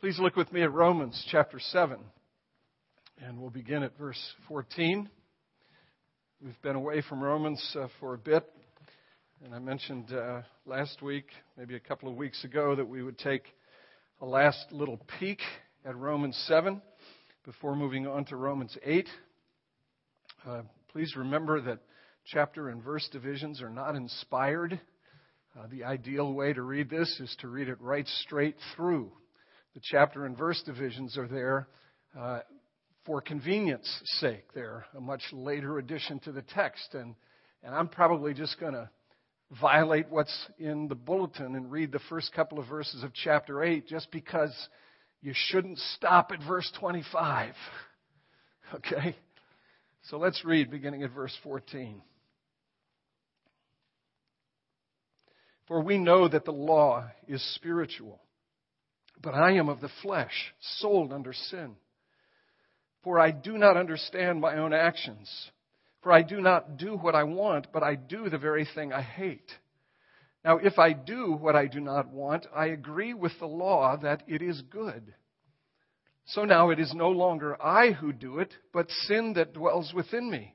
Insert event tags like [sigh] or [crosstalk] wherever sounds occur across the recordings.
Please look with me at Romans chapter 7, and we'll begin at verse 14. We've been away from Romans uh, for a bit, and I mentioned uh, last week, maybe a couple of weeks ago, that we would take a last little peek at Romans 7 before moving on to Romans 8. Uh, please remember that chapter and verse divisions are not inspired. Uh, the ideal way to read this is to read it right straight through the chapter and verse divisions are there uh, for convenience sake. They're a much later addition to the text. And, and I'm probably just going to violate what's in the bulletin and read the first couple of verses of chapter 8 just because you shouldn't stop at verse 25. [laughs] Okay? So let's read beginning at verse 14. For we know that the law is spiritual but I am of the flesh, sold under sin. For I do not understand my own actions. For I do not do what I want, but I do the very thing I hate. Now, if I do what I do not want, I agree with the law that it is good. So now it is no longer I who do it, but sin that dwells within me.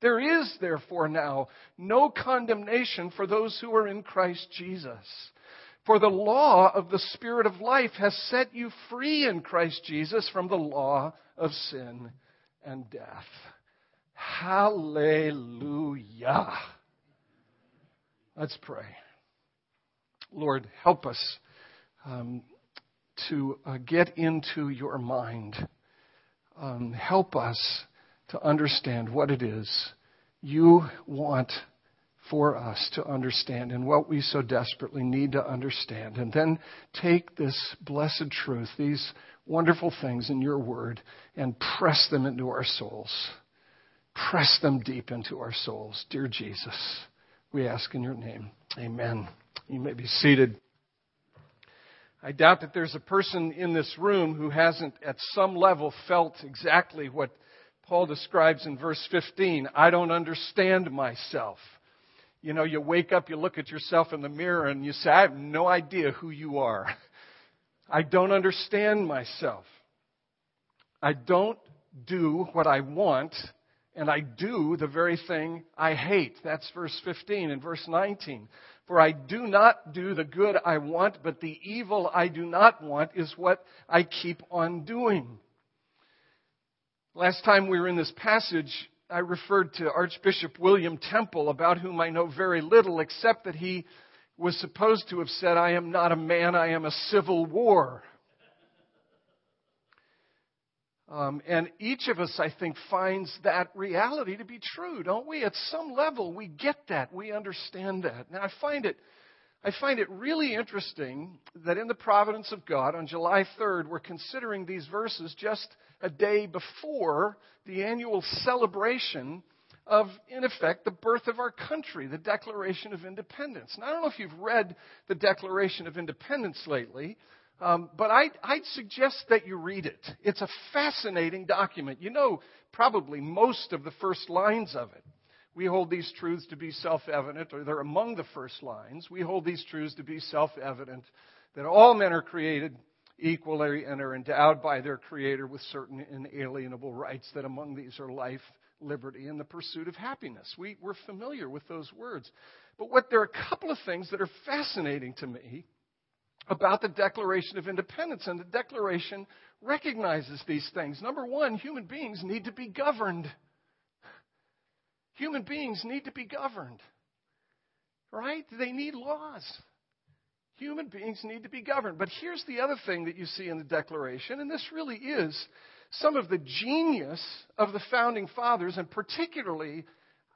There is, therefore, now no condemnation for those who are in Christ Jesus. For the law of the Spirit of life has set you free in Christ Jesus from the law of sin and death. Hallelujah. Let's pray. Lord, help us um, to uh, get into your mind. Um, help us to understand what it is you want for us to understand and what we so desperately need to understand. And then take this blessed truth, these wonderful things in your word, and press them into our souls. Press them deep into our souls. Dear Jesus, we ask in your name. Amen. You may be seated. I doubt that there's a person in this room who hasn't at some level felt exactly what Paul describes in verse 15. I don't understand myself. You know, you wake up, you look at yourself in the mirror, and you say, I have no idea who you are. I don't understand myself. I don't do what I want, and I do the very thing I hate. That's verse 15 and verse 19. For I do not do the good I want, but the evil I do not want is what I keep on doing. Last time we were in this passage, I referred to Archbishop William Temple, about whom I know very little, except that he was supposed to have said, I am not a man, I am a civil war. Um, and each of us, I think, finds that reality to be true, don't we? At some level, we get that. We understand that. Now, I find it I find it really interesting that in the providence of God, on July 3rd, we're considering these verses just a day before the annual celebration of, in effect, the birth of our country, the Declaration of Independence. And I don't know if you've read the Declaration of Independence lately, um, but I'd, I'd suggest that you read it. It's a fascinating document. You know probably most of the first lines of it. We hold these truths to be self evident, or they're among the first lines. We hold these truths to be self evident that all men are created equally and are endowed by their Creator with certain inalienable rights, that among these are life, liberty, and the pursuit of happiness. We, we're familiar with those words. But what there are a couple of things that are fascinating to me about the Declaration of Independence. And the Declaration recognizes these things. Number one, human beings need to be governed. Human beings need to be governed. Right? They need laws. Human beings need to be governed. But here's the other thing that you see in the Declaration, and this really is some of the genius of the founding fathers, and particularly,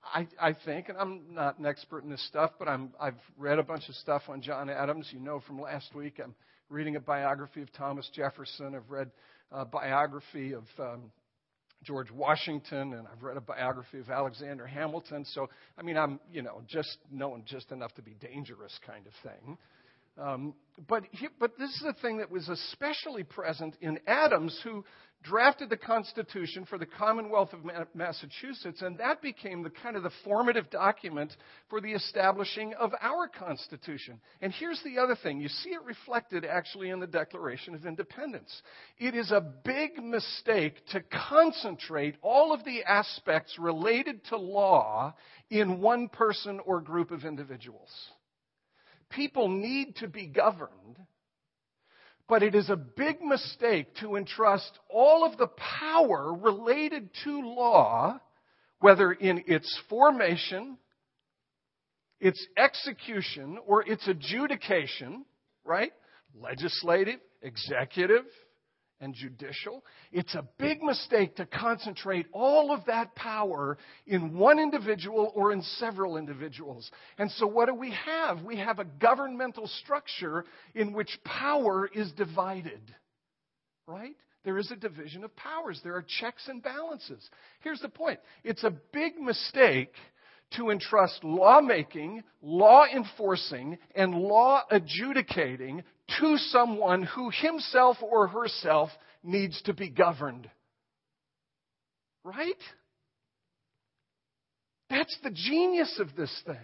I, I think, and I'm not an expert in this stuff, but I'm, I've read a bunch of stuff on John Adams. You know from last week, I'm reading a biography of Thomas Jefferson. I've read a biography of um, George Washington, and I've read a biography of Alexander Hamilton. So, I mean, I'm, you know, just knowing just enough to be dangerous kind of thing. Um, but, he, but this is a thing that was especially present in Adams, who drafted the Constitution for the Commonwealth of Massachusetts, and that became the kind of the formative document for the establishing of our Constitution. And here's the other thing you see it reflected actually in the Declaration of Independence. It is a big mistake to concentrate all of the aspects related to law in one person or group of individuals. People need to be governed but it is a big mistake to entrust all of the power related to law, whether in its formation, its execution, or its adjudication, right? Legislative, executive, and judicial. It's a big mistake to concentrate all of that power in one individual or in several individuals. And so, what do we have? We have a governmental structure in which power is divided. Right? There is a division of powers, there are checks and balances. Here's the point it's a big mistake to entrust lawmaking, law enforcing, and law adjudicating to someone who himself or herself needs to be governed. Right? That's the genius of this thing.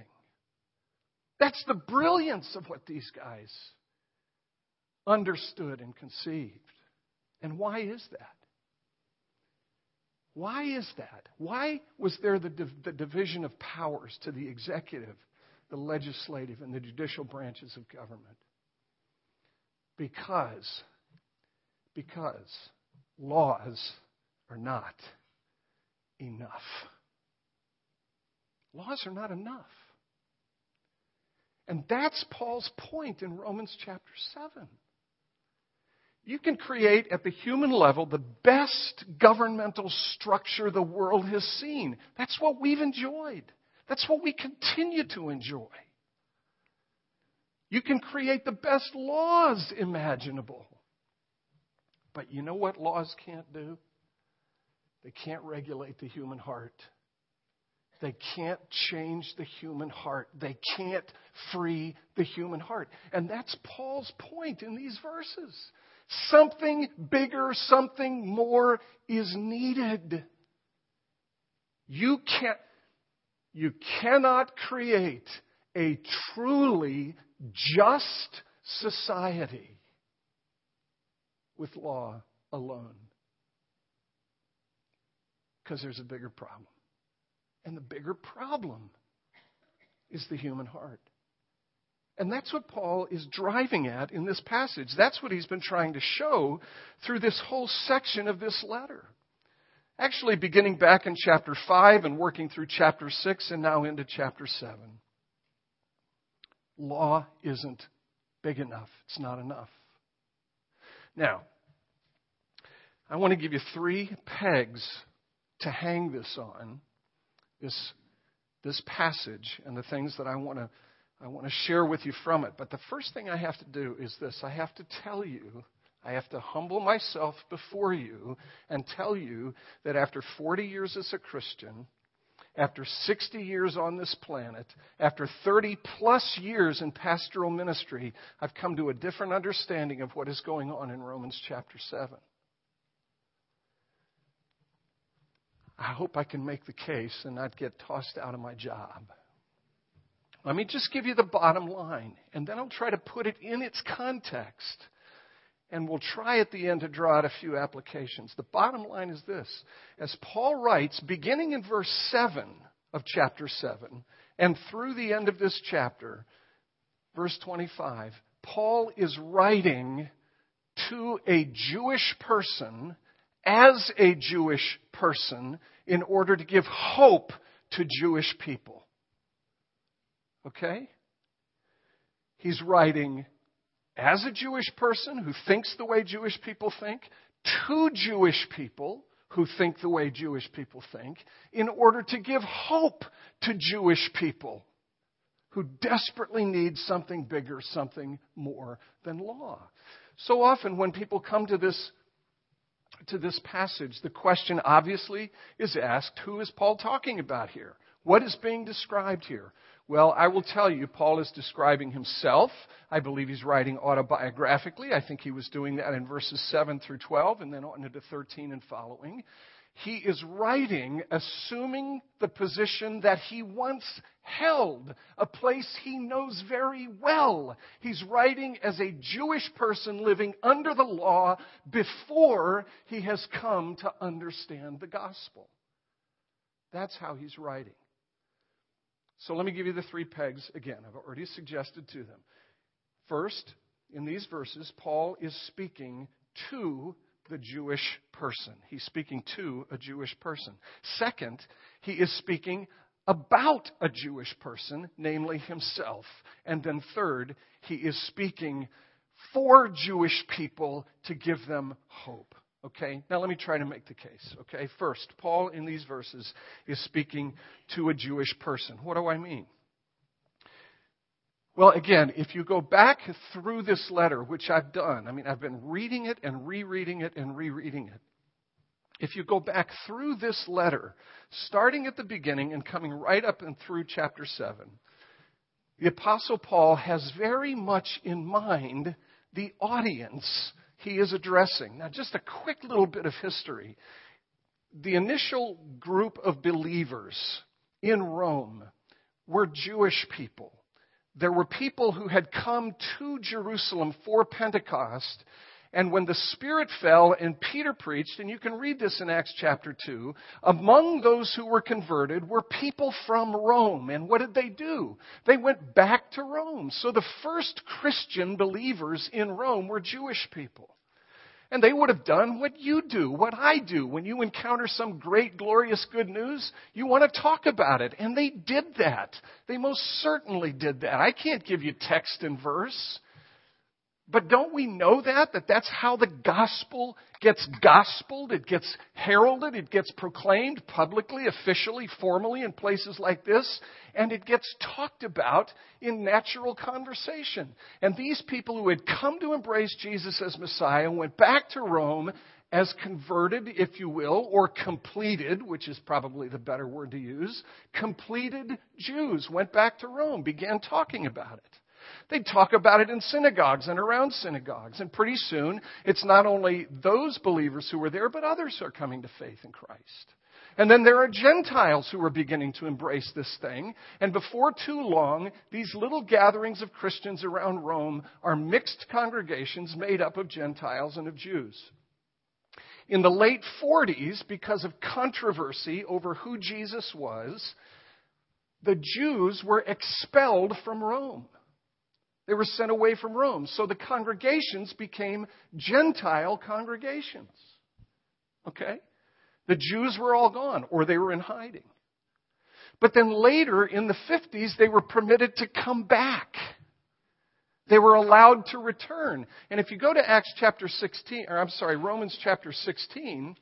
That's the brilliance of what these guys understood and conceived. And why is that? Why is that? Why was there the, the division of powers to the executive, the legislative, and the judicial branches of government? Because, because laws are not enough. Laws are not enough. And that's Paul's point in Romans chapter 7. You can create at the human level the best governmental structure the world has seen. That's what we've enjoyed. That's what we continue to enjoy. You can create the best laws imaginable. But you know what laws can't do? They can't regulate the human heart. They can't change the human heart. They can't free the human heart. And that's Paul's point in these verses. Something bigger, something more is needed. You can't, you cannot create a truly just society with law alone. Because there's a bigger problem. And the bigger problem is the human heart. And that's what Paul is driving at in this passage. That's what he's been trying to show through this whole section of this letter. Actually, beginning back in chapter 5 and working through chapter 6 and now into chapter 7 law isn't big enough. It's not enough. Now, I want to give you three pegs to hang this on, this, this passage, and the things that I want to I want to share with you from it. But the first thing I have to do is this I have to tell you, I have to humble myself before you and tell you that after 40 years as a Christian, after 60 years on this planet, after 30 plus years in pastoral ministry, I've come to a different understanding of what is going on in Romans chapter 7. I hope I can make the case and not get tossed out of my job. Let me just give you the bottom line, and then I'll try to put it in its context and we'll try at the end to draw out a few applications. The bottom line is this as Paul writes, beginning in verse 7 of chapter 7 and through the end of this chapter, verse 25, Paul is writing to a Jewish person as a Jewish person in order to give hope to Jewish people. Okay? He's writing as a Jewish person who thinks the way Jewish people think, to Jewish people who think the way Jewish people think, in order to give hope to Jewish people who desperately need something bigger, something more than law. So often when people come to this to this passage, the question obviously is asked, who is Paul talking about here? What is being described here? Well, I will tell you, Paul is describing himself. I believe he's writing autobiographically. I think he was doing that in verses 7 through 12 and then on into 13 and following. He is writing assuming the position that he once held, a place he knows very well. He's writing as a Jewish person living under the law before he has come to understand the gospel. That's how he's writing. So let me give you the three pegs again. I've already suggested to them. First, in these verses, Paul is speaking to the Jewish person. He's speaking to a Jewish person. Second, he is speaking about a Jewish person, namely himself. And then third, he is speaking for Jewish people to give them hope. Okay? Now let me try to make the case. Okay? First, Paul in these verses is speaking to a Jewish person. What do I mean? Well, again, if you go back through this letter, which I've done, I mean, I've been reading it and rereading it and rereading it. If you go back through this letter, starting at the beginning and coming right up and through chapter 7, the Apostle Paul has very much in mind the audience he is addressing. Now, just a quick little bit of history. The initial group of believers in Rome were Jewish people. There were people who had come to Jerusalem for Pentecost and when the Spirit fell and Peter preached, and you can read this in Acts chapter 2, among those who were converted were people from Rome. And what did they do? They went back to Rome. So the first Christian believers in Rome were Jewish people. And they would have done what you do, what I do. When you encounter some great, glorious good news, you want to talk about it. And they did that. They most certainly did that. I can't give you text and verse. But don't we know that? That that's how the gospel gets gospeled, it gets heralded, it gets proclaimed publicly, officially, formally in places like this, and it gets talked about in natural conversation. And these people who had come to embrace Jesus as Messiah went back to Rome as converted, if you will, or completed, which is probably the better word to use, completed Jews went back to Rome, began talking about it. They'd talk about it in synagogues and around synagogues. And pretty soon, it's not only those believers who were there, but others are coming to faith in Christ. And then there are Gentiles who are beginning to embrace this thing. And before too long, these little gatherings of Christians around Rome are mixed congregations made up of Gentiles and of Jews. In the late 40s, because of controversy over who Jesus was, the Jews were expelled from Rome. They were sent away from Rome. So the congregations became Gentile congregations. Okay? The Jews were all gone, or they were in hiding. But then later, in the 50s, they were permitted to come back. They were allowed to return. And if you go to Acts chapter 16, or I'm sorry, Romans chapter 16,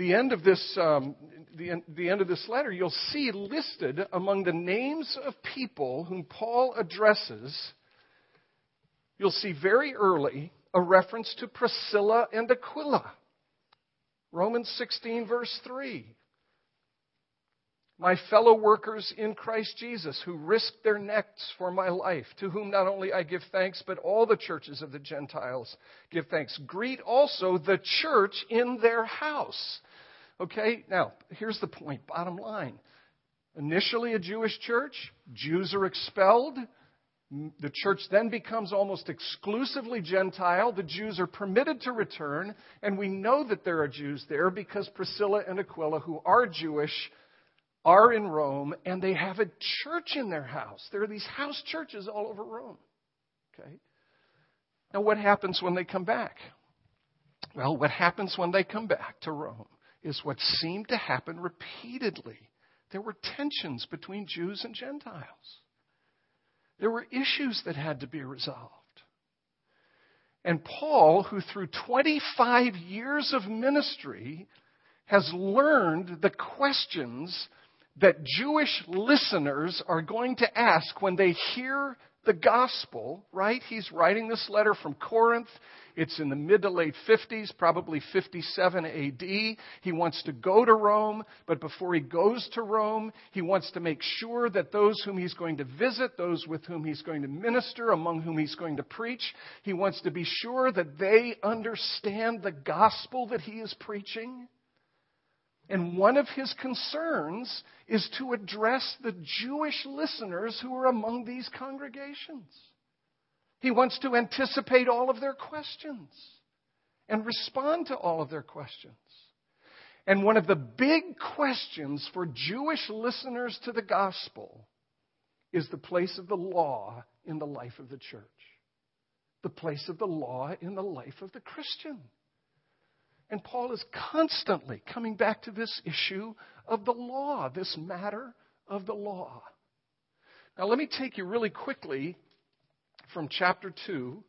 the end of this, um, the, the end of this letter, you'll see listed among the names of people whom Paul addresses, you'll see very early a reference to Priscilla and Aquila. Romans 16, verse 3. My fellow workers in Christ Jesus who risked their necks for my life, to whom not only I give thanks, but all the churches of the Gentiles give thanks. Greet also the church in their house. Okay, now, here's the point, bottom line. Initially a Jewish church, Jews are expelled. The church then becomes almost exclusively Gentile. The Jews are permitted to return, and we know that there are Jews there because Priscilla and Aquila, who are Jewish, are in Rome, and they have a church in their house. There are these house churches all over Rome. Okay? Now, what happens when they come back? Well, what happens when they come back to Rome is what seemed to happen repeatedly. There were tensions between Jews and Gentiles. There were issues that had to be resolved. And Paul, who through 25 years of ministry has learned the questions that Jewish listeners are going to ask when they hear the gospel, right? He's writing this letter from Corinth. It's in the mid to late 50s, probably 57 AD. He wants to go to Rome, but before he goes to Rome, he wants to make sure that those whom he's going to visit, those with whom he's going to minister, among whom he's going to preach, he wants to be sure that they understand the gospel that he is preaching. And one of his concerns is to address the Jewish listeners who are among these congregations. He wants to anticipate all of their questions and respond to all of their questions. And one of the big questions for Jewish listeners to the gospel is the place of the law in the life of the church, the place of the law in the life of the Christian. And Paul is constantly coming back to this issue of the law, this matter of the law. Now, let me take you really quickly from chapter 2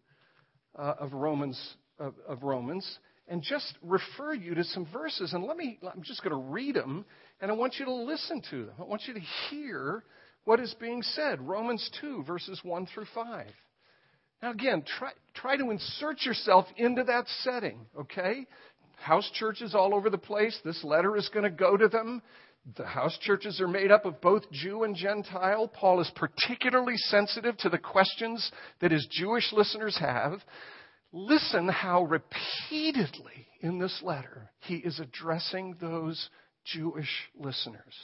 uh, of, Romans, of, of Romans and just refer you to some verses. And let me, I'm just going to read them, and I want you to listen to them. I want you to hear what is being said. Romans 2, verses 1 through 5. Now, again, try, try to insert yourself into that setting, okay? house churches all over the place. This letter is going to go to them. The house churches are made up of both Jew and Gentile. Paul is particularly sensitive to the questions that his Jewish listeners have. Listen how repeatedly in this letter he is addressing those Jewish listeners.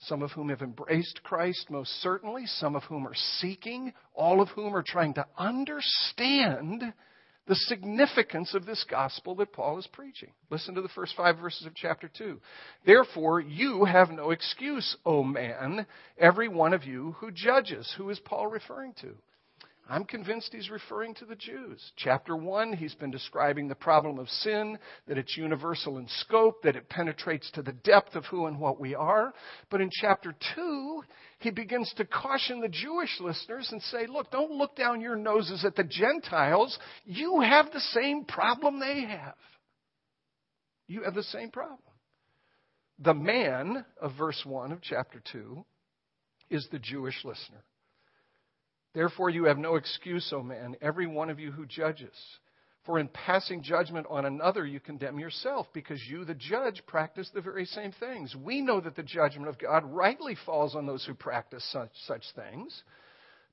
Some of whom have embraced Christ most certainly, some of whom are seeking, all of whom are trying to understand the significance of this gospel that Paul is preaching. Listen to the first five verses of chapter 2. Therefore, you have no excuse, O man, every one of you who judges. Who is Paul referring to? I'm convinced he's referring to the Jews. Chapter 1, he's been describing the problem of sin, that it's universal in scope, that it penetrates to the depth of who and what we are. But in chapter 2, he begins to caution the Jewish listeners and say, look, don't look down your noses at the Gentiles. You have the same problem they have. You have the same problem. The man of verse 1 of chapter 2 is the Jewish listener. Therefore, you have no excuse, O man, every one of you who judges. For in passing judgment on another, you condemn yourself, because you, the judge, practice the very same things. We know that the judgment of God rightly falls on those who practice such, such things.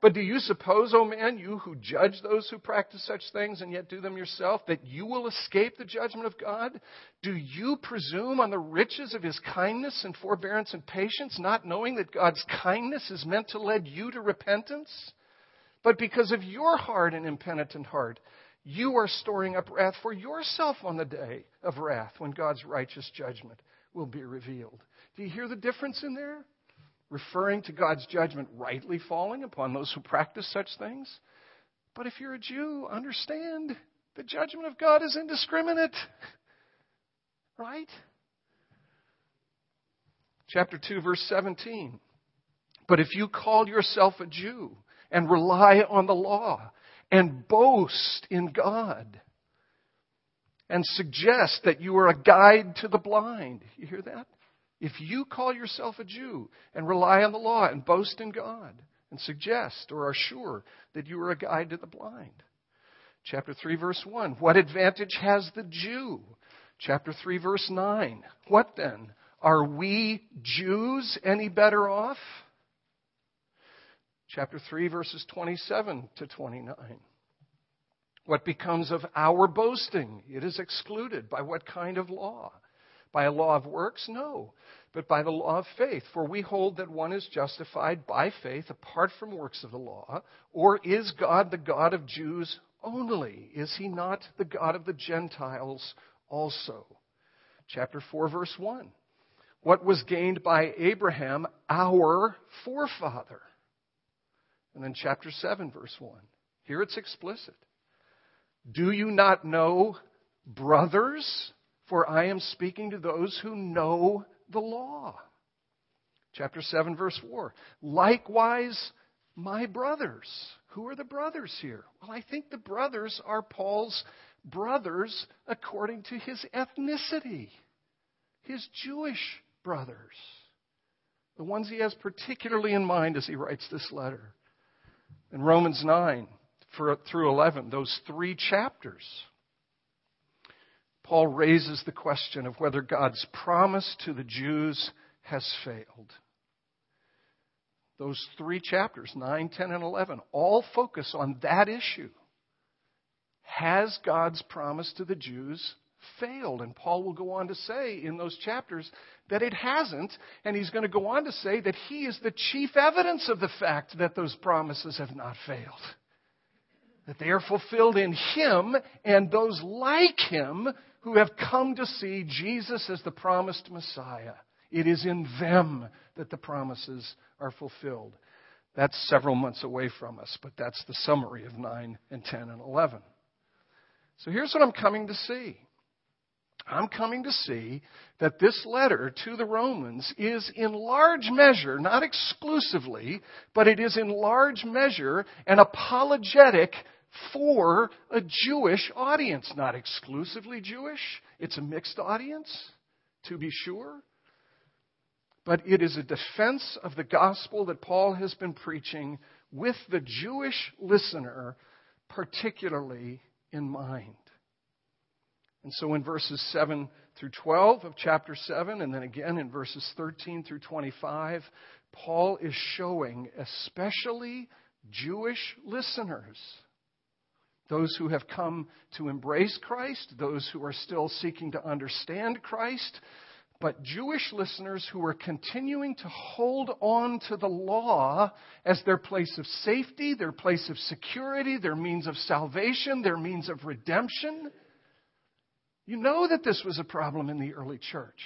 But do you suppose, O man, you who judge those who practice such things and yet do them yourself, that you will escape the judgment of God? Do you presume on the riches of his kindness and forbearance and patience, not knowing that God's kindness is meant to lead you to repentance? But because of your hard and impenitent heart, you are storing up wrath for yourself on the day of wrath when God's righteous judgment will be revealed. Do you hear the difference in there? Referring to God's judgment rightly falling upon those who practice such things. But if you're a Jew, understand the judgment of God is indiscriminate. [laughs] Right? Chapter 2, verse 17. But if you call yourself a Jew, and rely on the law and boast in God and suggest that you are a guide to the blind. You hear that? If you call yourself a Jew and rely on the law and boast in God and suggest or are sure that you are a guide to the blind. Chapter 3, verse 1. What advantage has the Jew? Chapter 3, verse 9. What then? Are we Jews any better off? Chapter 3, verses 27 to 29. What becomes of our boasting? It is excluded. By what kind of law? By a law of works? No, but by the law of faith. For we hold that one is justified by faith apart from works of the law. Or is God the God of Jews only? Is he not the God of the Gentiles also? Chapter 4, verse 1. What was gained by Abraham, our forefather? And then chapter 7, verse 1. Here it's explicit. Do you not know, brothers? For I am speaking to those who know the law. Chapter 7, verse 4. Likewise, my brothers. Who are the brothers here? Well, I think the brothers are Paul's brothers according to his ethnicity, his Jewish brothers, the ones he has particularly in mind as he writes this letter. In Romans 9 through 11, those three chapters, Paul raises the question of whether God's promise to the Jews has failed. Those three chapters, 9, 10, and 11, all focus on that issue. Has God's promise to the Jews failed? And Paul will go on to say in those chapters that it hasn't, and he's going to go on to say that he is the chief evidence of the fact that those promises have not failed. That they are fulfilled in him and those like him who have come to see Jesus as the promised Messiah. It is in them that the promises are fulfilled. That's several months away from us, but that's the summary of 9 and 10 and 11. So here's what I'm coming to see. I'm coming to see that this letter to the Romans is in large measure, not exclusively, but it is in large measure an apologetic for a Jewish audience. Not exclusively Jewish, it's a mixed audience, to be sure. But it is a defense of the gospel that Paul has been preaching with the Jewish listener particularly in mind. And so in verses 7 through 12 of chapter 7, and then again in verses 13 through 25, Paul is showing especially Jewish listeners, those who have come to embrace Christ, those who are still seeking to understand Christ, but Jewish listeners who are continuing to hold on to the law as their place of safety, their place of security, their means of salvation, their means of redemption. You know that this was a problem in the early church,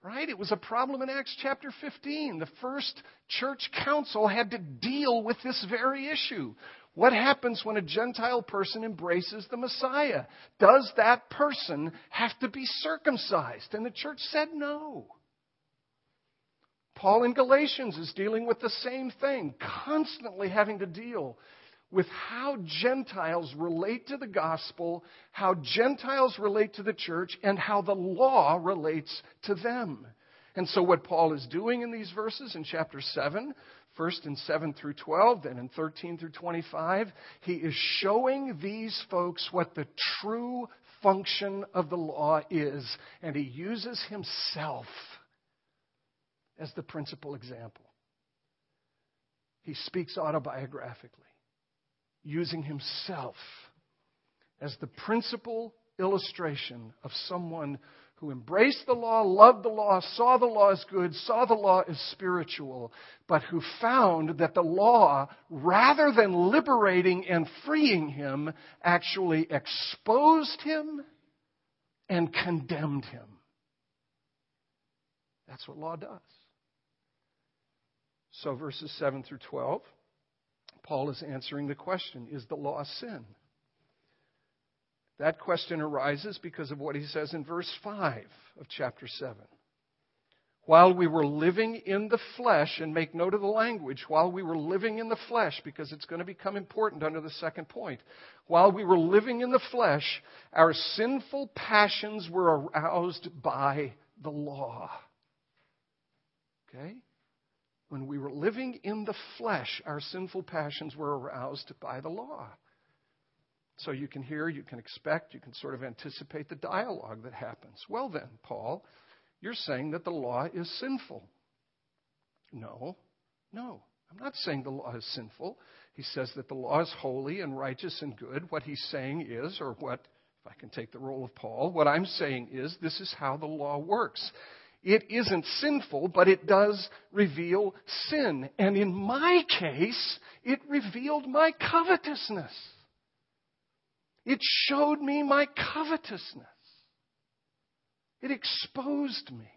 right? It was a problem in Acts chapter 15. The first church council had to deal with this very issue. What happens when a Gentile person embraces the Messiah? Does that person have to be circumcised? And the church said no. Paul in Galatians is dealing with the same thing, constantly having to deal with how Gentiles relate to the gospel, how Gentiles relate to the church, and how the law relates to them. And so, what Paul is doing in these verses in chapter 7 First in 7 through 12, then in 13 through 25, he is showing these folks what the true function of the law is, and he uses himself as the principal example. He speaks autobiographically, using himself as the principal illustration of someone who embraced the law, loved the law, saw the law as good, saw the law as spiritual, but who found that the law, rather than liberating and freeing him, actually exposed him and condemned him. That's what law does. So, verses 7 through 12, Paul is answering the question Is the law sin? That question arises because of what he says in verse 5 of chapter 7. While we were living in the flesh, and make note of the language, while we were living in the flesh, because it's going to become important under the second point. While we were living in the flesh, our sinful passions were aroused by the law. Okay? When we were living in the flesh, our sinful passions were aroused by the law. So you can hear, you can expect, you can sort of anticipate the dialogue that happens. Well, then, Paul, you're saying that the law is sinful. No, no. I'm not saying the law is sinful. He says that the law is holy and righteous and good. What he's saying is, or what, if I can take the role of Paul, what I'm saying is this is how the law works. It isn't sinful, but it does reveal sin. And in my case, it revealed my covetousness. It showed me my covetousness. It exposed me.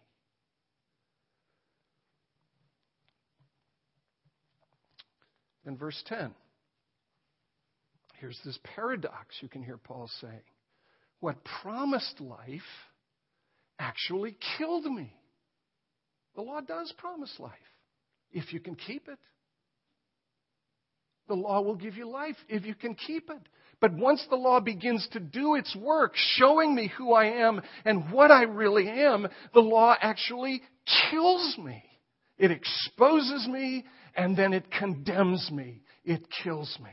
In verse 10, here's this paradox you can hear Paul saying. What promised life actually killed me. The law does promise life if you can keep it. The law will give you life if you can keep it. But once the law begins to do its work, showing me who I am and what I really am, the law actually kills me. It exposes me and then it condemns me. It kills me.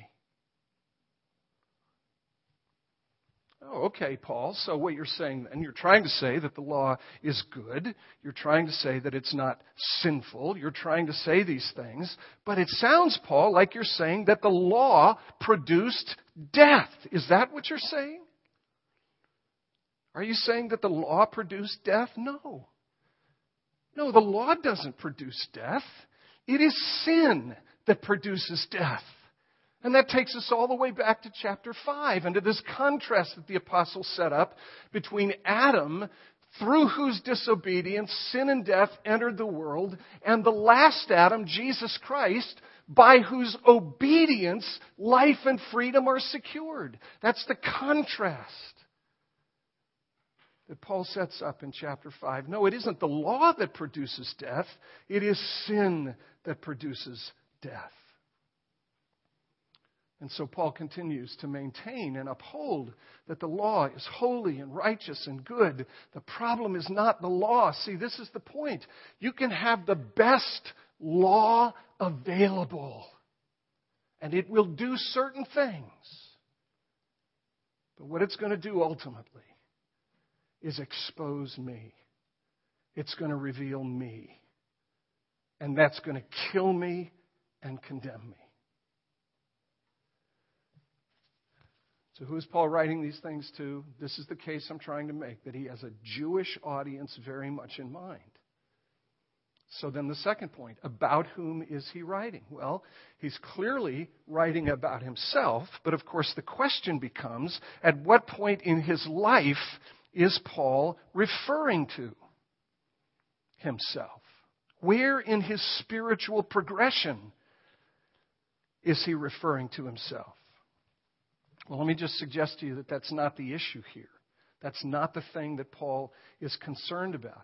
Oh, okay, Paul. So what you're saying then, you're trying to say that the law is good. You're trying to say that it's not sinful. You're trying to say these things. But it sounds, Paul, like you're saying that the law produced death. Is that what you're saying? Are you saying that the law produced death? No. No, the law doesn't produce death. It is sin that produces death. And that takes us all the way back to chapter 5 and to this contrast that the apostle set up between Adam, through whose disobedience sin and death entered the world, and the last Adam, Jesus Christ, by whose obedience life and freedom are secured. That's the contrast that Paul sets up in chapter 5. No, it isn't the law that produces death, it is sin that produces death. And so Paul continues to maintain and uphold that the law is holy and righteous and good. The problem is not the law. See, this is the point. You can have the best law available, and it will do certain things. But what it's going to do ultimately is expose me. It's going to reveal me. And that's going to kill me and condemn me. So, who is Paul writing these things to? This is the case I'm trying to make that he has a Jewish audience very much in mind. So, then the second point about whom is he writing? Well, he's clearly writing about himself, but of course the question becomes at what point in his life is Paul referring to himself? Where in his spiritual progression is he referring to himself? Well, let me just suggest to you that that's not the issue here. That's not the thing that Paul is concerned about.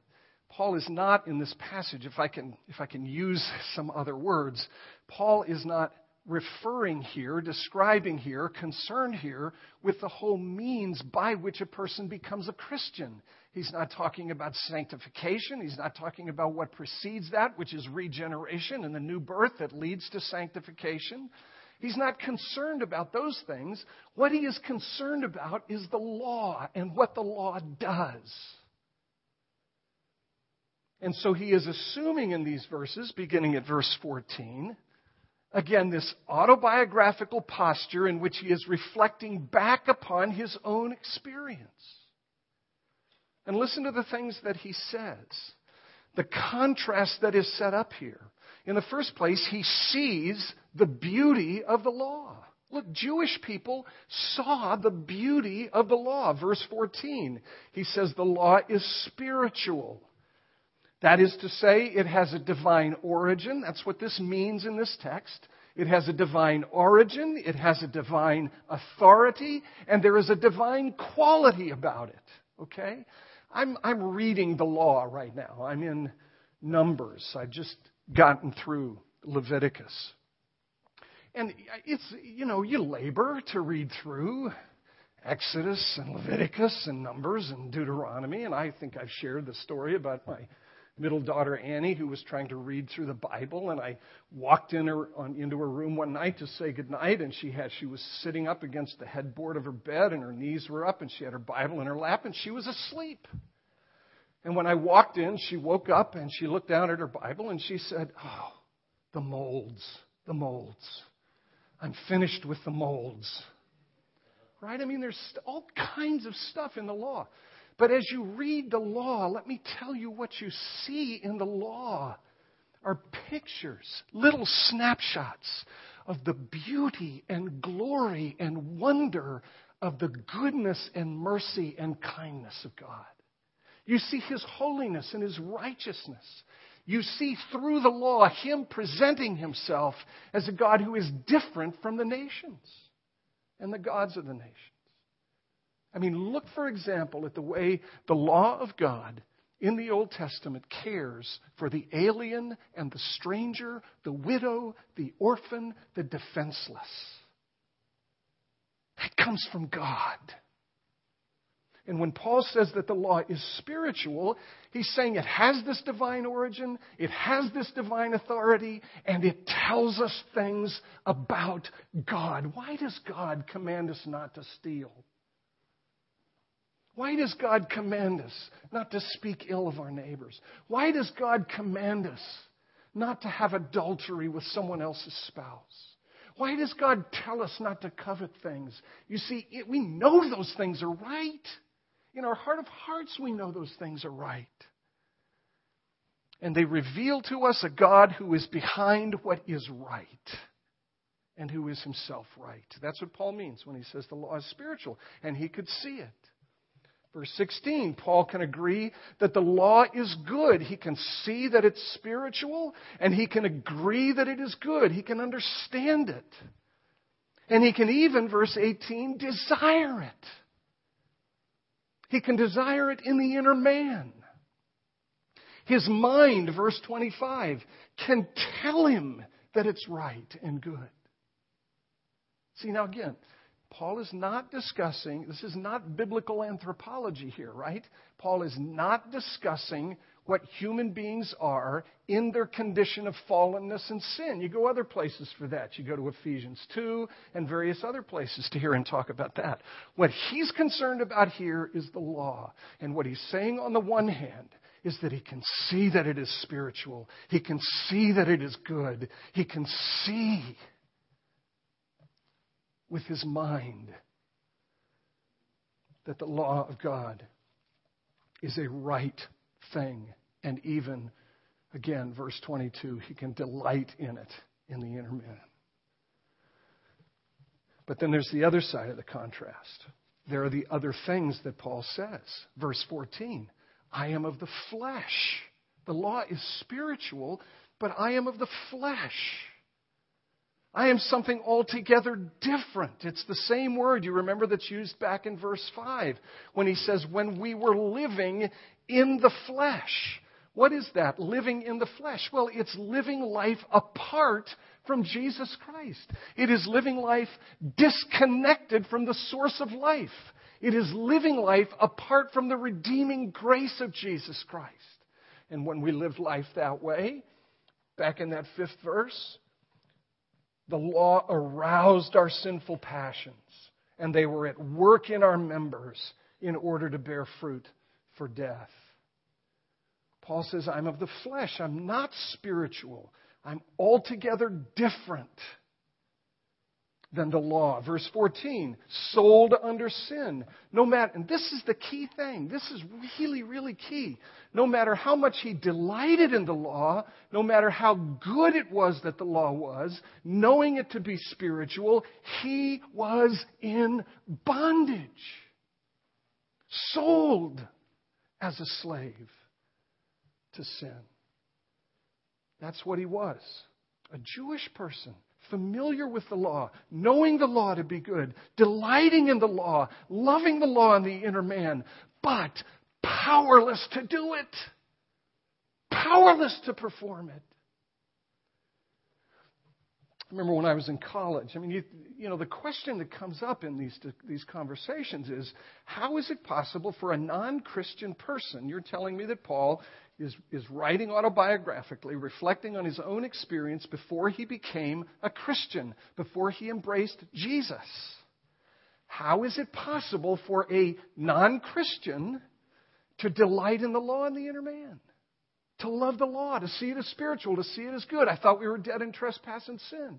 Paul is not in this passage, if I can, if I can use [laughs] some other words, Paul is not referring here, describing here, concerned here with the whole means by which a person becomes a Christian. He's not talking about sanctification. He's not talking about what precedes that, which is regeneration and the new birth that leads to sanctification. He's not concerned about those things. What he is concerned about is the law and what the law does. And so he is assuming in these verses, beginning at verse 14, again, this autobiographical posture in which he is reflecting back upon his own experience. And listen to the things that he says. The contrast that is set up here. In the first place, he sees the beauty of the law. Look, Jewish people saw the beauty of the law. Verse 14, he says the law is spiritual. That is to say, it has a divine origin. That's what this means in this text. It has a divine origin, it has a divine authority, and there is a divine quality about it. Okay? I'm, I'm reading the law right now. I'm in Numbers. I've just gotten through Leviticus. And it's, you know, you labor to read through Exodus and Leviticus and Numbers and Deuteronomy. And I think I've shared the story about my middle daughter Annie, who was trying to read through the Bible, and I walked in her on, into her room one night to say goodnight, and she had she was sitting up against the headboard of her bed, and her knees were up, and she had her Bible in her lap, and she was asleep. And when I walked in, she woke up and she looked down at her Bible and she said, "Oh, the molds, the molds. I'm finished with the molds." Right? I mean, there's all kinds of stuff in the law. But as you read the law, let me tell you what you see in the law are pictures, little snapshots of the beauty and glory and wonder of the goodness and mercy and kindness of God. You see His holiness and His righteousness. You see through the law Him presenting Himself as a God who is different from the nations. and the gods of the nations. I mean, look, for example, at the way the law of God in the Old Testament cares for the alien and the stranger, the widow, the orphan, the defenseless. That comes from God. And when Paul says that the law is spiritual, he's saying it has this divine origin, it has this divine authority, and it tells us things about God. Why does God command us not to steal? Why does God command us not to speak ill of our neighbors? Why does God command us not to have adultery with someone else's spouse? Why does God tell us not to covet things? You see, it, we know those things are right. In our heart of hearts, we know those things are right. And they reveal to us a God who is behind what is right and who is himself right. That's what Paul means when he says the law is spiritual, and he could see it. Verse 16, Paul can agree that the law is good. He can see that it's spiritual, and he can agree that it is good. He can understand it. And he can even, verse 18, desire it. He can desire it in the inner man. His mind, verse 25, can tell him that it's right and good. See, now again, Paul is not discussing, this is not biblical anthropology here, right? Paul is not discussing what human beings are in their condition of fallenness and sin. You go other places for that. You go to Ephesians 2 and various other places to hear him talk about that. What he's concerned about here is the law. And what he's saying on the one hand is that he can see that it is spiritual. He can see that it is good. He can see with his mind that the law of God is a right thing. And even, again, verse 22, he can delight in it in the inner man. But then there's the other side of the contrast. There are the other things that Paul says. Verse 14 I am of the flesh. The law is spiritual, but I am of the flesh. I am something altogether different. It's the same word, you remember, that's used back in verse 5 when he says, When we were living in the flesh. What is that? Living in the flesh. Well, it's living life apart from Jesus Christ. It is living life disconnected from the source of life. It is living life apart from the redeeming grace of Jesus Christ. And when we live life that way, back in that fifth verse, the law aroused our sinful passions, and they were at work in our members in order to bear fruit for death. Paul says, I'm of the flesh. I'm not spiritual. I'm altogether different than the law. Verse 14, sold under sin. No matter, and this is the key thing. This is really, really key. No matter how much he delighted in the law, no matter how good it was that the law was, knowing it to be spiritual, he was in bondage. Sold as a slave to sin. That's what he was. A Jewish person familiar with the law, knowing the law to be good, delighting in the law, loving the law in the inner man, but powerless to do it, powerless to perform it. Remember when I was in college. I mean, you, you know, the question that comes up in these these conversations is, how is it possible for a non-Christian person? You're telling me that Paul is, is writing autobiographically, reflecting on his own experience before he became a Christian, before he embraced Jesus. How is it possible for a non Christian to delight in the law and the inner man? To love the law, to see it as spiritual, to see it as good. I thought we were dead in trespass and sin.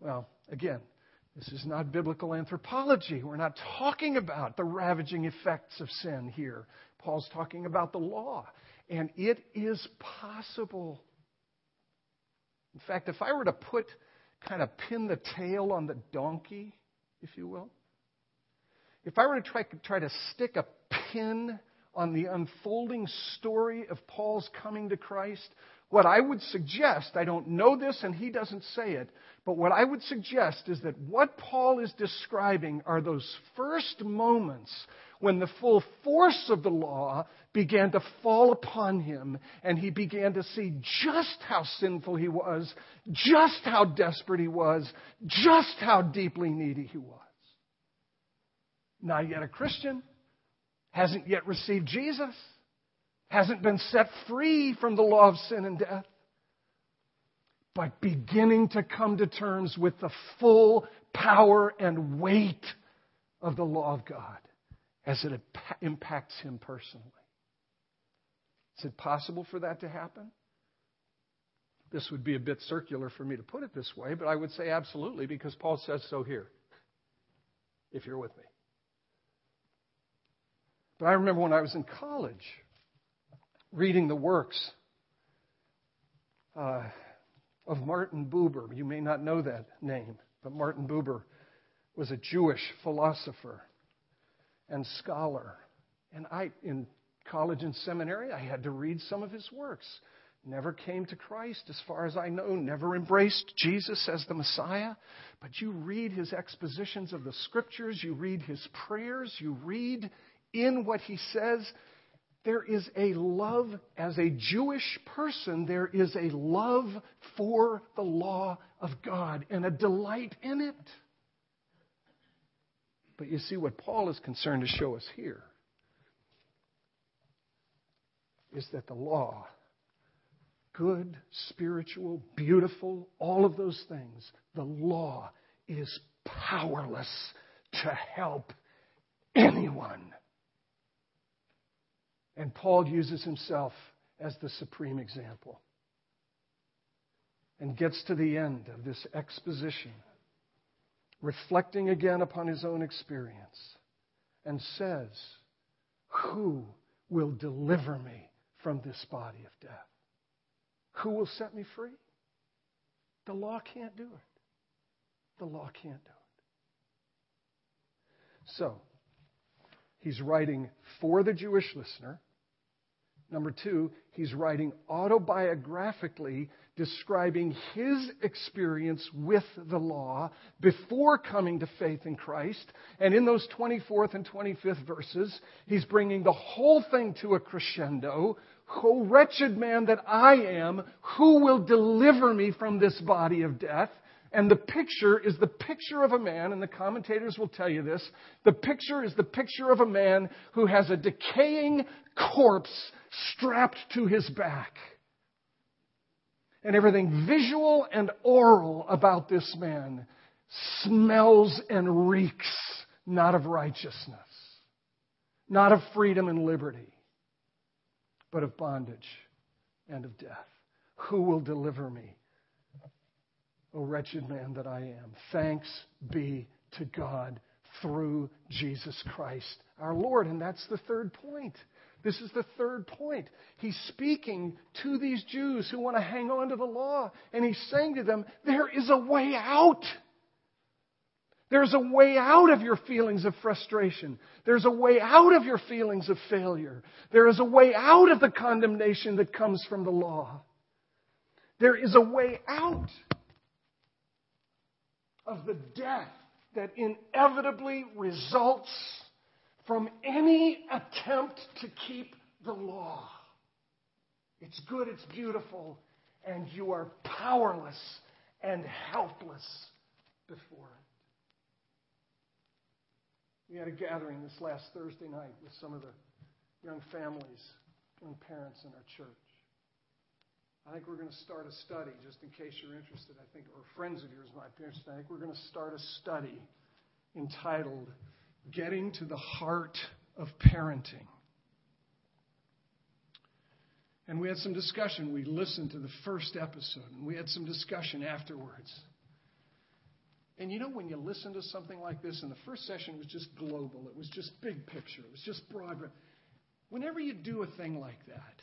Well, again, this is not biblical anthropology. We're not talking about the ravaging effects of sin here. Paul's talking about the law. And it is possible. In fact, if I were to put, kind of pin the tail on the donkey, if you will, if I were to try, try to stick a pin on the unfolding story of Paul's coming to Christ, what I would suggest, I don't know this and he doesn't say it, but what I would suggest is that what Paul is describing are those first moments when the full force of the law began to fall upon him and he began to see just how sinful he was, just how desperate he was, just how deeply needy he was. Not yet a Christian, hasn't yet received Jesus, hasn't been set free from the law of sin and death, but beginning to come to terms with the full power and weight of the law of God as it impacts him personally. Is it possible for that to happen? This would be a bit circular for me to put it this way, but I would say absolutely because Paul says so here, if you're with me. But I remember when I was in college reading the works uh, of Martin Buber. You may not know that name, but Martin Buber was a Jewish philosopher and scholar. And I, in college and seminary, I had to read some of his works. Never came to Christ, as far as I know, never embraced Jesus as the Messiah. But you read his expositions of the scriptures, you read his prayers, you read in what he says, there is a love, as a Jewish person, there is a love for the law of God and a delight in it. But you see, what Paul is concerned to show us here is that the law, good, spiritual, beautiful, all of those things, the law is powerless to help anyone. And Paul uses himself as the supreme example and gets to the end of this exposition, reflecting again upon his own experience, and says, Who will deliver me from this body of death? Who will set me free? The law can't do it. The law can't do it. So, he's writing for the Jewish listener. Number two, he's writing autobiographically describing his experience with the law before coming to faith in Christ. And in those 24th and 25th verses, he's bringing the whole thing to a crescendo. O wretched man that I am, who will deliver me from this body of death? And the picture is the picture of a man, and the commentators will tell you this. The picture is the picture of a man who has a decaying corpse strapped to his back. And everything visual and oral about this man smells and reeks not of righteousness, not of freedom and liberty, but of bondage and of death. Who will deliver me? O wretched man that I am. Thanks be to God through Jesus Christ our Lord. And that's the third point. This is the third point. He's speaking to these Jews who want to hang on to the law, and he's saying to them, There is a way out. There's a way out of your feelings of frustration. There's a way out of your feelings of failure. There is a way out of the condemnation that comes from the law. There is a way out of the death that inevitably results from any attempt to keep the law. It's good, it's beautiful, and you are powerless and helpless before it. We had a gathering this last Thursday night with some of the young families, young parents in our church. I think we're going to start a study, just in case you're interested, I think, or friends of yours might be interested. I think we're going to start a study entitled Getting to the Heart of Parenting. And we had some discussion. We listened to the first episode, and we had some discussion afterwards. And you know, when you listen to something like this, and the first session was just global, it was just big picture, it was just broad. Whenever you do a thing like that,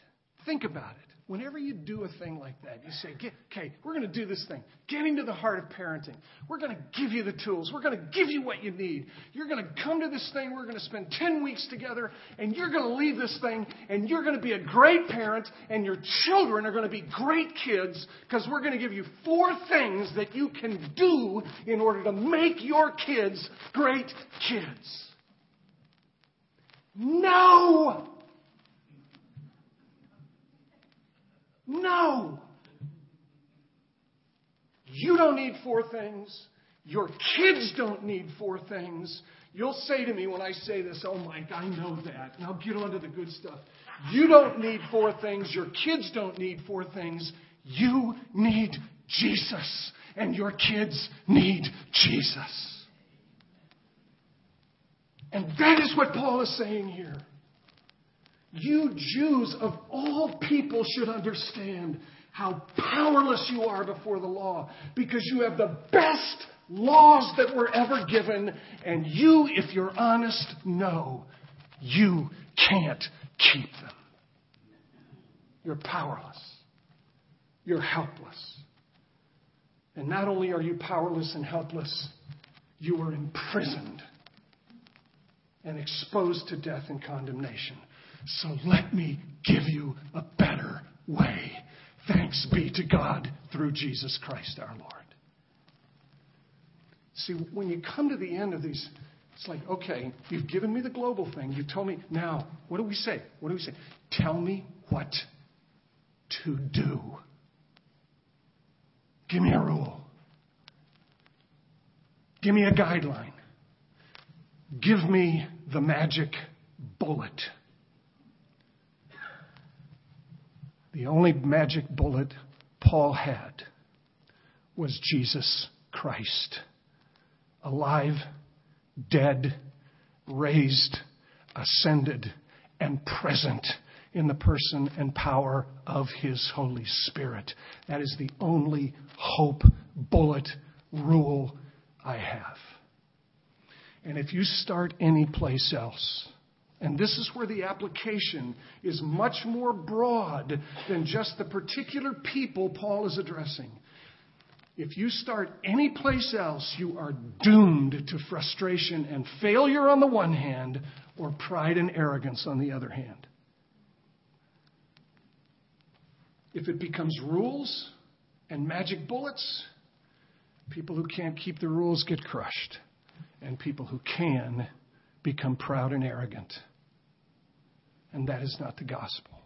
Think about it. Whenever you do a thing like that, you say, okay, we're going to do this thing. Getting to the heart of parenting. We're going to give you the tools. We're going to give you what you need. You're going to come to this thing. We're going to spend 10 weeks together, and you're going to leave this thing, and you're going to be a great parent, and your children are going to be great kids, because we're going to give you four things that you can do in order to make your kids great kids. No! No. You don't need four things. Your kids don't need four things. You'll say to me when I say this, oh Mike, I know that. Now get on to the good stuff. You don't need four things. Your kids don't need four things. You need Jesus. And your kids need Jesus. And that is what Paul is saying here. You Jews of all people should understand how powerless you are before the law because you have the best laws that were ever given, and you, if you're honest, know you can't keep them. You're powerless. You're helpless. And not only are you powerless and helpless, you are imprisoned and exposed to death and condemnation. So let me give you a better way. Thanks be to God through Jesus Christ our Lord. See, when you come to the end of these, it's like, okay, you've given me the global thing. You've told me, now, what do we say? What do we say? Tell me what to do. Give me a rule. Give me a guideline. Give me the magic bullet. The only magic bullet Paul had was Jesus Christ. Alive, dead, raised, ascended, and present in the person and power of His Holy Spirit. That is the only hope, bullet, rule I have. And if you start any place else, and this is where the application is much more broad than just the particular people Paul is addressing. If you start any place else, you are doomed to frustration and failure on the one hand, or pride and arrogance on the other hand. If it becomes rules and magic bullets, people who can't keep the rules get crushed, and people who can become proud and arrogant. And that is not the gospel.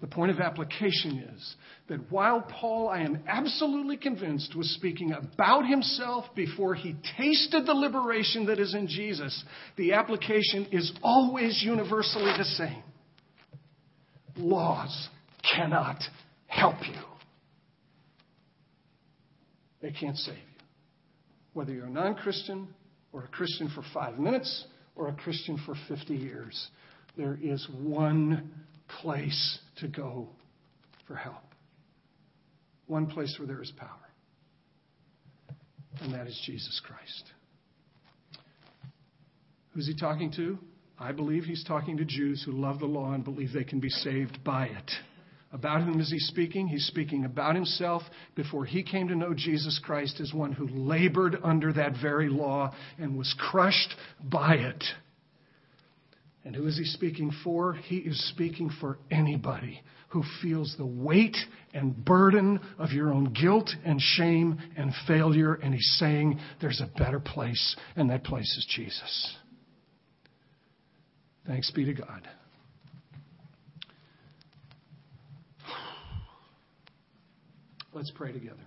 The point of application is that while Paul, I am absolutely convinced, was speaking about himself before he tasted the liberation that is in Jesus, the application is always universally the same. Laws cannot help you, they can't save you. Whether you're a non Christian or a Christian for five minutes or a Christian for 50 years, there is one place to go for help. One place where there is power. And that is Jesus Christ. Who's he talking to? I believe he's talking to Jews who love the law and believe they can be saved by it. About whom is he speaking? He's speaking about himself before he came to know Jesus Christ as one who labored under that very law and was crushed by it. And who is he speaking for? He is speaking for anybody who feels the weight and burden of your own guilt and shame and failure. And he's saying there's a better place, and that place is Jesus. Thanks be to God. Let's pray together.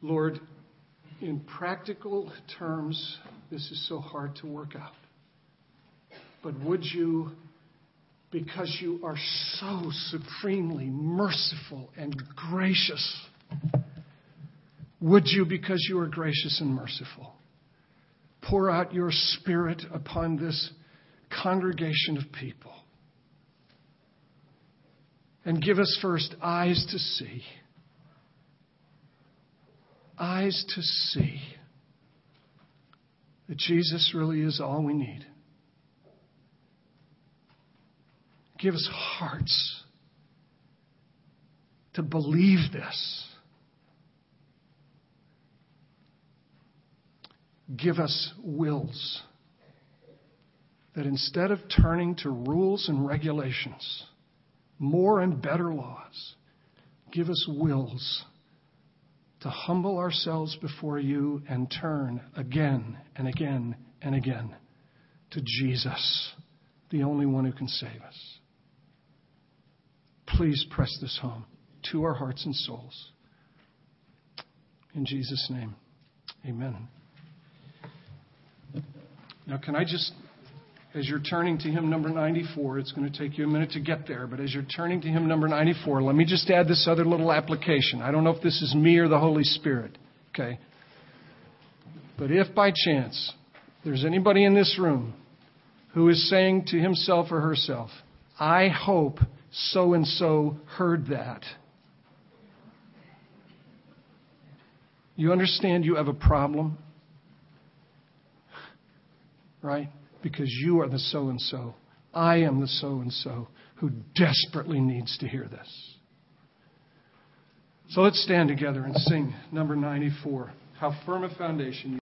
Lord, in practical terms, this is so hard to work out. But would you, because you are so supremely merciful and gracious, would you, because you are gracious and merciful, pour out your Spirit upon this congregation of people? And give us first eyes to see eyes to see that Jesus really is all we need. Give us hearts to believe this. Give us wills that instead of turning to rules and regulations, more and better laws, give us wills to humble ourselves before you and turn again and again and again to Jesus, the only one who can save us. Please press this home to our hearts and souls. In Jesus' name, amen. Now, can I just, as you're turning to hymn number 94, it's going to take you a minute to get there, but as you're turning to hymn number 94, let me just add this other little application. I don't know if this is me or the Holy Spirit, okay? But if by chance there's anybody in this room who is saying to himself or herself, I hope so and so heard that. You understand you have a problem? Right? Because you are the so and so. I am the so and so who desperately needs to hear this. So let's stand together and sing number 94. How firm a foundation